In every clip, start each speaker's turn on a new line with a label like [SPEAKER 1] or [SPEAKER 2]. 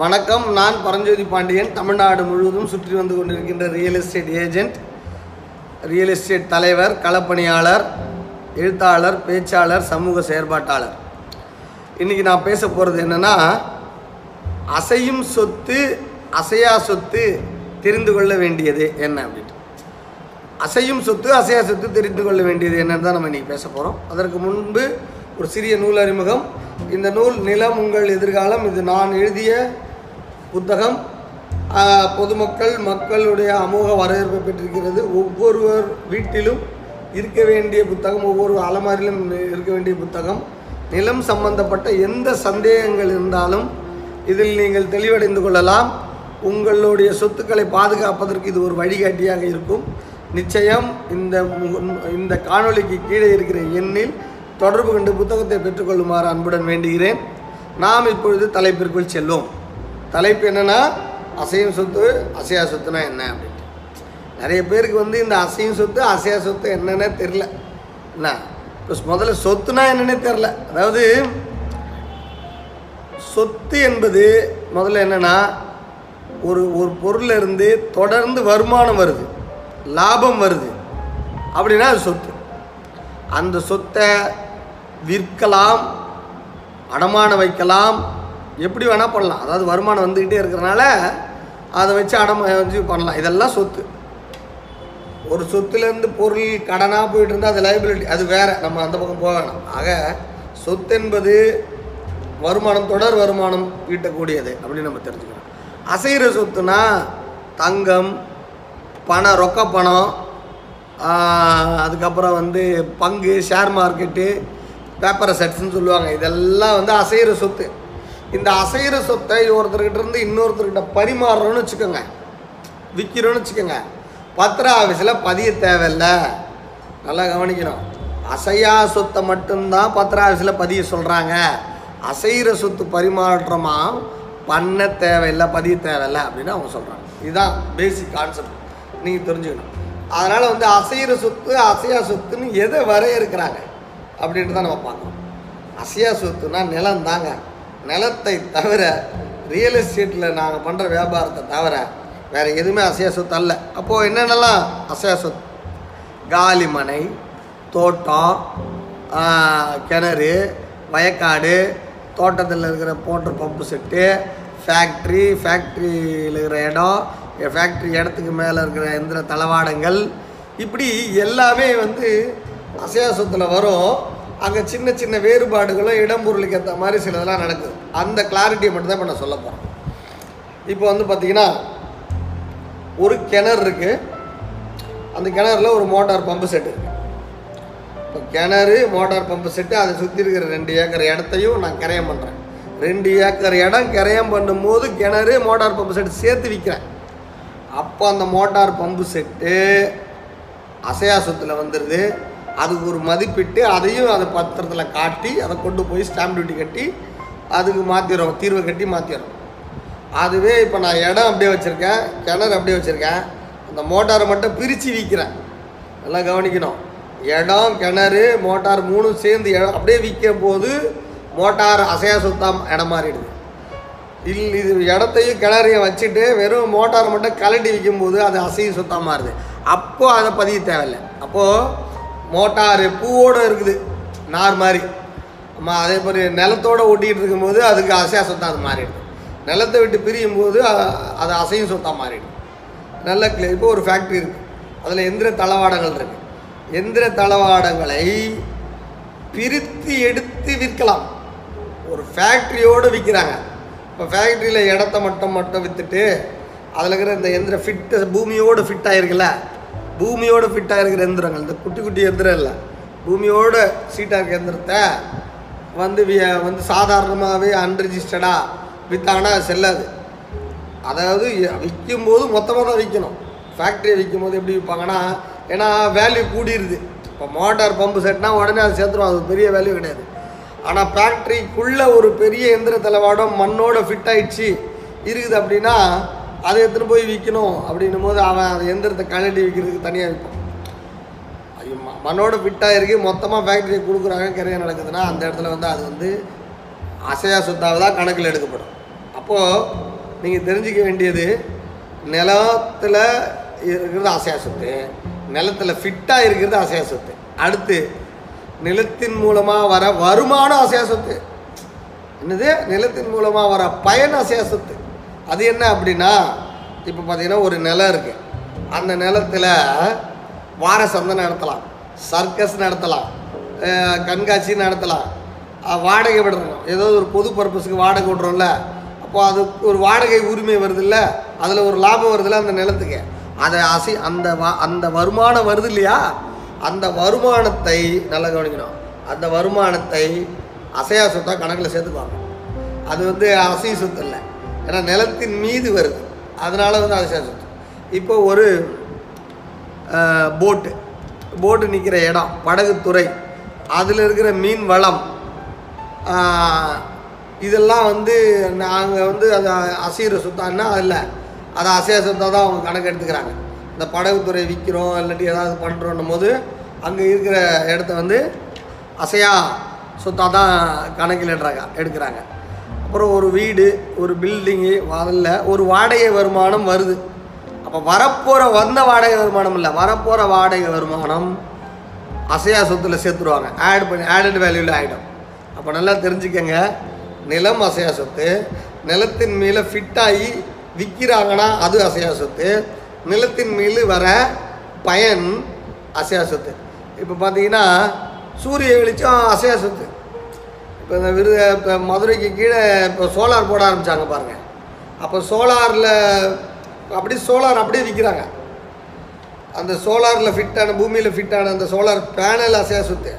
[SPEAKER 1] வணக்கம். நான் பரஞ்சோதி பாண்டியன். தமிழ்நாடு முழுவதும் சுற்றி வந்து கொண்டிருக்கின்ற real estate agent real estate தலைவர் களப்பணியாளர் எழுத்தாளர் பேச்சாளர் சமூக செயற்பாட்டாளர். இன்றைக்கி நான் பேச போகிறது என்னென்னா அசையும் சொத்து அசையா சொத்து தெரிந்து கொள்ள வேண்டியது என்ன அப்படின்ட்டு. அசையும் சொத்து அசையா சொத்து தெரிந்து கொள்ள வேண்டியது என்னன்னு தான் நம்ம இன்றைக்கி பேச போகிறோம் அதற்கு முன்பு ஒரு சிறிய நூல் அறிமுகம். இந்த நூல் நிலம் உங்கள் எதிர்காலம் இது நான் எழுதிய புத்தகம் பொதுமக்கள் மக்களுடைய அமோக வரவேற்பை பெற்றிருக்கிறது. ஒவ்வொருவர் வீட்டிலும் இருக்க வேண்டிய புத்தகம் ஒவ்வொரு அலமாரியிலும் இருக்க வேண்டிய புத்தகம். நிலம் சம்பந்தப்பட்ட எந்த சந்தேகங்கள் இருந்தாலும் இதில் நீங்கள் தெளிவடைந்து கொள்ளலாம். உங்களுடைய சொத்துக்களை பாதுகாப்பதற்கு இது ஒரு வழிகாட்டியாக இருக்கும். நிச்சயம் இந்த இந்த காணொளிக்கு கீழே இருக்கிற எண்ணில் தொடர்பு கொண்டு புத்தகத்தை பெற்றுக்கொள்ளுமாறு அன்புடன் வேண்டுகிறேன். நாம் இப்பொழுது தலைப்பிற்குள் செல்வோம். தலைப்பு என்னென்னா அசையும் சொத்து அசையா சொத்துனா என்ன அப்படின்ட்டு. நிறைய பேருக்கு வந்து இந்த அசையும் சொத்து அசையா சொத்து என்னென்னே தெரில என்ன? இப்போ முதல்ல சொத்துனா என்னன்னே தெரில அதாவது சொத்து என்பது முதல்ல என்னன்னா ஒரு ஒரு பொருளிலிருந்து தொடர்ந்து வருமானம் வருது லாபம் வருது. அப்படின்னா அது சொத்து. அந்த சொத்தை விற்கலாம் அடமானம் வைக்கலாம் எப்படி வேணால் பண்ணலாம். அதாவது வருமானம் வந்துக்கிட்டே இருக்கிறனால அதை வச்சு அடமா வச்சு பண்ணலாம். இதெல்லாம் சொத்து. ஒரு சொத்துலேருந்து பொருள் கடனாக போயிட்டு இருந்தால் அது லைபிலிட்டி அது வேறு. நம்ம அந்த பக்கம் போக வேணாம். ஆக சொத்து என்பது வருமானம் தொடர் வருமானம் ஈட்டக்கூடியது அப்படின்னு நம்ம தெரிஞ்சுக்கிறோம் அசைகிற சொத்துனா தங்கம் பணம் ரொக்க பணம் அதுக்கப்புறம் வந்து பங்கு ஷேர் மார்க்கெட்டு பேப்பர் செட்ஸ்ன்னு சொல்லுவாங்க. இதெல்லாம் வந்து அசைகிற சொத்து. இந்த அசைகிற சொத்தை ஒருத்தர்கிட்ட இருந்து இன்னொருத்தர்கிட்ட பரிமாறுறோன்னு வச்சுக்கோங்க. விற்கிறோன்னு வச்சுக்கோங்க. பத்திர ஆஃபீஸில் பதிய தேவையில்லை. நல்லா கவனிக்கணும். அசையா சொத்தை மட்டும்தான் பத்திர ஆஃபீஸில் பதிய சொல்கிறாங்க அசைகிற சொத்து பரிமாற்றமா பண்ண தேவையில்லை பதிய தேவையில்லை அப்படின்னு அவங்க சொல்கிறாங்க இதுதான் பேசிக் கான்செப்ட் நீங்கள் தெரிஞ்சுக்கணும். அதனால் வந்து அசைகிற சொத்து அசையா சொத்துன்னு எதை வரையறுக்கிறாங்க அப்படின்ட்டு தான் நம்ம பார்க்கணும். அசையா சொத்துனா நிலம் தாங்க. நிலத்தை தவிர ரியல் எஸ்டேட்டில் நாங்கள் பண்ணுற வியாபாரத்தை தவிர வேறு எதுவுமே அசையா சொத்து அல்ல. அப்போது என்னென்னலாம் அசையா சொத்து? காலிமனை தோட்டம் கிணறு வயக்காடு தோட்டத்தில் இருக்கிற மோட்டர் பம்பு செட்டு ஃபேக்ட்ரி ஃபேக்ட்ரியில் இருக்கிற இடம் ஃபேக்ட்ரி இடத்துக்கு மேலே இருக்கிற எந்திர தளவாடங்கள். இப்படி எல்லாமே வந்து அசையா சொத்தில் வரும். அங்கே சின்ன சின்ன வேறுபாடுகளும் இடம்பொருளுக்கு ஏற்ற மாதிரி சிலதெல்லாம் நடக்குது. அந்த கிளாரிட்டியை மட்டும்தான் இப்போ நான் சொல்ல போகிறேன் இப்போ வந்து பார்த்தீங்கன்னா ஒரு கிணறு இருக்குது அந்த கிணறுல ஒரு மோட்டார் பம்பு செட்டு இருக்குது இப்போ கிணறு மோட்டார் பம்பு செட்டு அதை சுற்றி இருக்கிற ரெண்டு ஏக்கர் இடத்தையும் நான் கிரயம் பண்ணுறேன் ரெண்டு ஏக்கர் இடம் கிரயம் பண்ணும்போது கிணறு மோட்டார் பம்பு செட்டு சேர்த்து விற்கிறேன் அப்போ அந்த மோட்டார் பம்பு செட்டு அசையா சொத்தில் வந்துடுது அதுக்கு ஒரு மதிப்பிட்டு அதையும் அதை பத்திரத்தில் காட்டி அதை கொண்டு போய் ஸ்டாம்ப் டியூட்டி கட்டி அதுக்கு மாற்றிடுறோம் தீர்வை கட்டி மாற்றிடுறோம் அதுவே இப்போ நான் இடம் அப்படியே வச்சுருக்கேன் கிணறு அப்படியே வச்சுருக்கேன். அந்த மோட்டாரை மட்டும் பிரித்து விற்கிறேன் நல்லா கவனிக்கணும். இடம் கிணறு மோட்டார் மூணும் சேர்ந்து இடம் அப்படியே விற்கும் போது மோட்டார் அசையா சுத்தம் இடம் மாறிடுது. இல் இது இடத்தையும் கிணறையும் வச்சுட்டு வெறும் மோட்டார் மட்டும் கலட்டி விற்கும்போது அது அசையும் சுத்தமாக மாறுது. அப்போது அதை பதிய தேவையில்லை. அப்போது மோட்டார் பூவோடு இருக்குது நார் மாதிரி ஆமாம் அதே மாதிரி நிலத்தோட ஒட்டிகிட்டு இருக்கும்போது அதுக்கு அசையா சொத்தாக அது மாறிடுது. நிலத்தை விட்டு பிரியும் போது அது அசையும் சொத்தாக மாறிடும். நல்ல கிளியர் இப்போ ஒரு ஃபேக்ட்ரி இருக்குது அதில் எந்திர தளவாடங்கள் இருக்குது எந்திர தளவாடங்களை பிரித்து எடுத்து விற்கலாம். ஒரு ஃபேக்ட்ரியோடு விற்கிறாங்க இப்போ ஃபேக்ட்ரியில் இடத்த மட்டும் மட்டும் விற்றுட்டு அதில் இருக்கிற இந்த எந்திர ஃபிட்டு பூமியோடு ஃபிட் ஆகிருக்குல்ல பூமியோடு ஃபிட்டாக இருக்கிற எந்திரங்கள். இந்த குட்டி குட்டி எந்திரம் இல்லை. பூமியோட சீட்டாக இருக்க எந்திரத்தை வந்து வந்து சாதாரணமாகவே அன்ரிஜிஸ்டர்டாக விற்றாங்கன்னா அது செல்லாது. அதாவது விற்கும் போது மொத்தமாக தான் விற்கணும் ஃபேக்ட்ரியை விற்கும் போது எப்படி விற்பாங்கன்னா ஏன்னா வேல்யூ கூடிடுது இப்போ மோட்டார் பம்பு செட்னா உடனே அது சேர்த்துரும். அது பெரிய வேல்யூ கிடையாது. ஆனால் ஃபேக்ட்ரிக்குள்ளே ஒரு பெரிய எந்திர தலைவாடம் மண்ணோட ஃபிட் ஆயிடுச்சு. இருக்குது அப்படின்னா அதை எடுத்துகிட்டு போய் விற்கணும் அப்படின்னும் போது அவன் அந்த எந்திரத்தை கழட்டி விற்கிறதுக்கு தனியாக விற்பான் மண்ணோட ஃபிட்டாக இருக்கு. மொத்தமாக ஃபேக்ட்ரி கொடுக்குறாங்க. கிரையம் நடக்குதுன்னா அந்த இடத்துல வந்து அது வந்து அசையா சொத்தாக தான் கணக்கில் எடுக்கப்படும். அப்போது நீங்கள் தெரிஞ்சுக்க வேண்டியது நிலத்தில் இருக்கிறது அசையா சொத்து நிலத்தில் ஃபிட்டாக இருக்கிறது அசையா சொத்து. அடுத்து நிலத்தின் மூலமாக வர வருமானம் அசையா சொத்து. என்னது? நிலத்தின் மூலமாக வர பயன் அசையா சொத்து. அது என்ன அப்படின்னா இப்போ பார்த்தீங்கன்னா ஒரு நிலம் இருக்குது அந்த நிலத்தில் வார சந்தை நடத்தலாம். சர்க்கஸ் நடத்தலாம் கண்காட்சி நடத்தலாம் வாடகை விடுறோம். ஏதோ ஒரு பொது பர்பஸுக்கு வாடகை விடுறோம்ல அப்போ அது ஒரு வாடகை உரிமை வருதுல்ல அதில் ஒரு லாபம் வருதுல்ல அந்த நிலத்துக்கு. அதை அசை அந்த வ அந்த வருமானம் வருது இல்லையா? அந்த வருமானத்தை நல்லா கவனிக்கணும். அந்த வருமானத்தை அசையா சொத்தாக கணக்கில் சேர்த்துக்குவாங்க அது வந்து அசைய சொத்து இல்லை. ஏன்னா நிலத்தின் மீது வருது. அதனால வந்து அசையா சொத்து. இப்போ ஒரு போட்டு போட்டு நிற்கிற இடம் படகுத்துறை அதில் இருக்கிற மீன் வளம். இதெல்லாம் வந்து நாங்கள் வந்து அதை அசைகிற சொத்தான்னா அதில். அதை அசைய சொத்தாக தான் அவங்க கணக்கு எடுத்துக்கிறாங்க. இந்த படகுத்துறை விற்கிறோம் இல்லாட்டி ஏதாவது பண்ணுறோன்னும் போது அங்கே இருக்கிற இடத்த வந்து அசையா சொத்தாக தான் கணக்கில் எடுறாங்க எடுக்கிறாங்க. அப்புறம் ஒரு வீடு ஒரு பில்டிங்கு அதில் ஒரு வாடகை வருமானம் வருது. அப்போ வரப்போகிற வந்த வாடகை வருமானம் இல்லை. வரப்போகிற வாடகை வருமானம் அசையா சொத்தில் சேர்த்துருவாங்க. ஆட் பண்ணி ஆடட் வேல்யூவில் ஆகிடும் அப்போ நல்லா தெரிஞ்சுக்கங்க. நிலம் அசையா சொத்து. நிலத்தின் மேலே ஃபிட்டாகி விற்கிறாங்கன்னா அது அசையா சொத்து. நிலத்தின் மீது வர பயன் அசையா சொத்து. இப்போ பார்த்தீங்கன்னா சூரிய வெளிச்சம் அசையா சொத்து. இப்போ இந்த விரு இப்போ மதுரைக்கு கீழே இப்போ சோலார் போட ஆரம்பித்தாங்க பாருங்கள் அப்போ சோலாரில் அப்படியே சோலார் அப்படியே விற்கிறாங்க அந்த சோலாரில் ஃபிட்டான பூமியில் ஃபிட்டான அந்த சோலார் பேனல் அசையா சுத்து.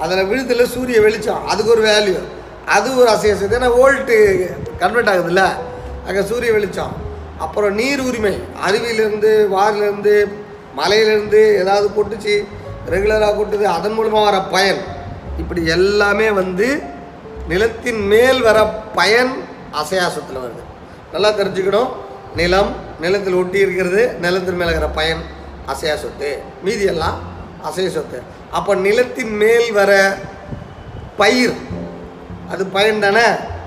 [SPEAKER 1] அதில் விழுதில் சூரிய வெளிச்சம். அதுக்கு ஒரு வேல்யூ அது ஒரு அசையா சுத்து. ஏன்னா வோல்ட்டு கன்வெர்ட் ஆகுதுல்ல. அங்கே சூரிய வெளிச்சம். அப்புறம் நீர் உரிமை. அருவியிலேருந்து வாரிலேருந்து மலையிலேருந்து ஏதாவது கொட்டுச்சு ரெகுலராக கொட்டுது அதன் மூலமாக வர பயன். இப்படி எல்லாமே வந்து நிலத்தின் மேல் வர பயன் அசையாசத்தில் வருது. நல்லா தெரிஞ்சுக்கணும். நிலம் நிலத்தில் ஒட்டி இருக்கிறது நிலத்தின் மேலே இருக்கிற பயன் அசையா சொத்து. மீதியெல்லாம் அசைய சொத்து. அப்போ நிலத்தின் மேல் வர பயிர் அது பயன் தானே?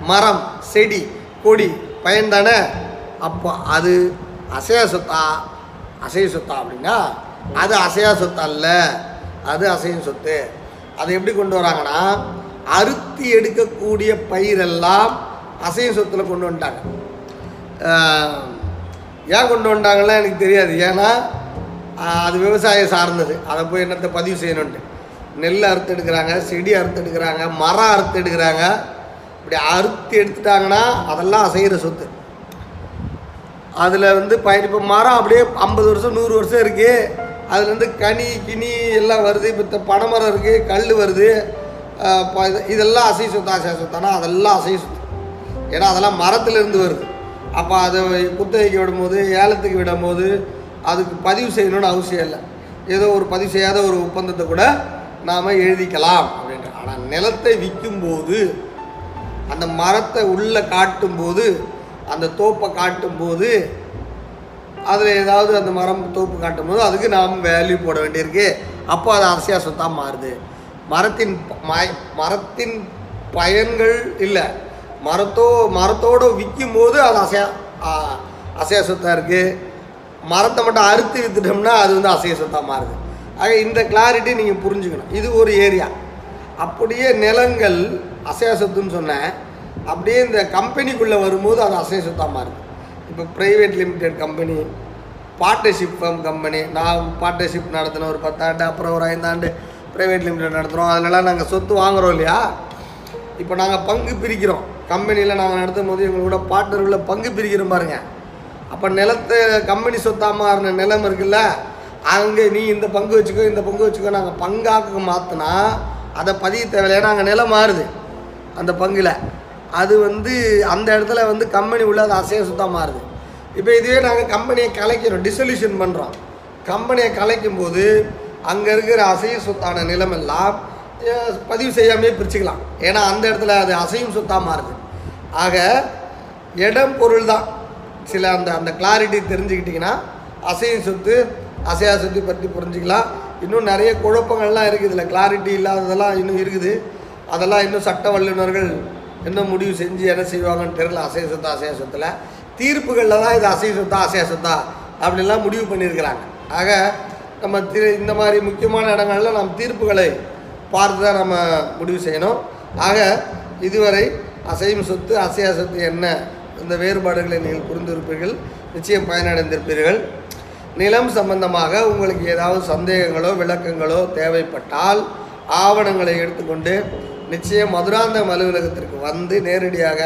[SPEAKER 1] மரம் செடி கொடி பயன் தானே? அப்போ அது அசையா சொத்தா? அசைய சொத்தா அப்படின்னா அது அசையா சொத்து அல்ல. அது அசையும் சொத்து. அதை எப்படி கொண்டு வராங்கன்னா அறுத்தி எடுக்கக்கூடிய பயிரெல்லாம் அசையும் சொத்தில் கொண்டு வந்துட்டாங்க. ஏன் கொண்டு வந்தாங்கலாம் எனக்கு தெரியாது. ஏன்னா அது விவசாயம் சார்ந்தது. அதை போய் என்னத்தை பதிவு செய்யணுன்ட்டு நெல் அறுத்து எடுக்கிறாங்க செடி அறுத்து எடுக்கிறாங்க மரம் அறுத்து எடுக்கிறாங்க. இப்படி அறுத்து எடுத்துட்டாங்கன்னா அதெல்லாம் அசைகிற சொத்து. அதில் வந்து பயிர் இப்போ மரம் அப்படியே ஐம்பது வருஷம் நூறு வருஷம் இருக்குது அதுலேருந்து கனி கினி எல்லாம் வருது. இப்போ பனைமரம் இருக்குது கல் வருது. ப- இது- இதெல்லாம் அசை சொத்து அசை சொத்தானா அதெல்லாம் அசை சொத்து. ஏன்னா அதெல்லாம் மரத்துலேருந்து வருது. அப்போ அதை குத்தகைக்கு விடும்போது ஏலத்துக்கு விடும்போது அதுக்கு பதிவு செய்யணும்னு அவசியம் இல்லை. ஏதோ ஒரு பதிவு செய்யாத ஒரு ஒப்பந்தத்தை கூட நாம் எழுதிக்கலாம் அப்படின்ற ஆனால் நிலத்தை விற்கும்போது அந்த மரத்தை உள்ளே காட்டும்போது அந்த தோப்பை காட்டும்போது அதில் ஏதாவது அந்த மரம் தோப்பு காட்டும்போது அதுக்கு நாம் வேல்யூ போட வேண்டியிருக்கு. அப்போ அது அரசியா சொத்தாக மாறுது. மரத்தின் மரத்தின் பயன்கள் இல்லை. மரத்தோ மரத்தோடு விற்கும் போது அது அசையா அசைய சொத்தாக இருக்குது மரத்தை மட்டும் அறுத்து விற்றுட்டோம்னா அது வந்து அசைய சொத்தாக மாறுது. ஆக இந்த கிளாரிட்டி நீங்கள் புரிஞ்சுக்கணும். இது ஒரு ஏரியா அப்படியே நிலங்கள் அசைய சொத்துன்னு சொன்னேன். அப்படியே இந்த கம்பெனிக்குள்ளே வரும்போது அது அசைய சொத்தாக மாறுது. இப்போ private limited company partnership firm company நான் பார்ட்னர்ஷிப் நடத்தின ஒரு பத்தாண்டு அப்புறம் ஒரு ஐந்தாண்டு ப்ரைவேட் லிமிடெட் நடத்துகிறோம் அதனால நாங்கள் சொத்து வாங்குறோம் இல்லையா? இப்போ நாங்கள் பங்கு பிரிக்கிறோம். கம்பெனியில் நாங்கள் நடத்தும் போது எங்களோட பார்ட்னர்களை பங்கு பிரிக்கிறோம் பாருங்கள் அப்போ நிலத்தை கம்பெனி சொத்தாக மாறின நிலம் இருக்குல்ல அங்கே நீ இந்த பங்கு வச்சுக்கோ இந்த பங்கு வச்சுக்கோ நாங்கள் பங்காக்கு மாற்றினா அதை பதிய தேவையில்லை. ஏன்னா அங்கே நிலம் மாறுது அந்த பங்கில். அது வந்து அந்த இடத்துல வந்து கம்பெனி உள்ள அது அசைய சுத்தம் மாறுது. இப்போ இதுவே நாங்கள் கம்பெனியை கலைக்கிறோம் டிசல்யூஷன் பண்ணுறோம் கம்பெனியை கலைக்கும் போது அங்கே இருக்கிற அசைய சொத்தான நிலமெல்லாம் பதிவு செய்யாமே பிரிச்சுக்கலாம். ஏன்னா அந்த இடத்துல அது அசையும் சொத்தாக மாறுது. ஆக இடம் பொருள் தான் சில அந்த அந்த கிளாரிட்டி தெரிஞ்சுக்கிட்டிங்கன்னா அசையும் சொத்து அசையா சொத்து பற்றி புரிஞ்சுக்கலாம். இன்னும் நிறைய குழப்பங்கள்லாம் இருக்குது. இதில் கிளாரிட்டி இல்லாததெல்லாம் இன்னும் இருக்குது. அதெல்லாம் இன்னும் சட்ட வல்லுநர்கள் இன்னும் முடிவு செஞ்சு என்ன செய்வாங்கன்னு தெரில அசைய சொத்தா அசைய சொத்தில். தீர்ப்புகளில் தான் இது அசைய சொத்தா அசைய சொத்தா அப்படின்லாம் முடிவு பண்ணியிருக்கிறாங்க. ஆக நம்ம திரு இந்த மாதிரி முக்கியமான இடங்களில் நாம் தீர்ப்புகளை பார்த்து தான் நம்ம முடிவு செய்யணும். ஆக இதுவரை அசையும் சொத்து அசையா சொத்து என்ன? இந்த வேறுபாடுகளை நீங்கள் புரிந்திருப்பீர்கள். நிச்சயம் பயனடைந்திருப்பீர்கள். நிலம் சம்பந்தமாக உங்களுக்கு ஏதாவது சந்தேகங்களோ விளக்கங்களோ தேவைப்பட்டால் ஆவணங்களை எடுத்துக்கொண்டு நிச்சயம் மதுராந்தகம் அலுவலகத்திற்கு வந்து நேரடியாக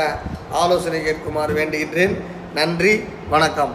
[SPEAKER 1] ஆலோசனை கேட்குமாறு வேண்டுகின்றேன். நன்றி வணக்கம்.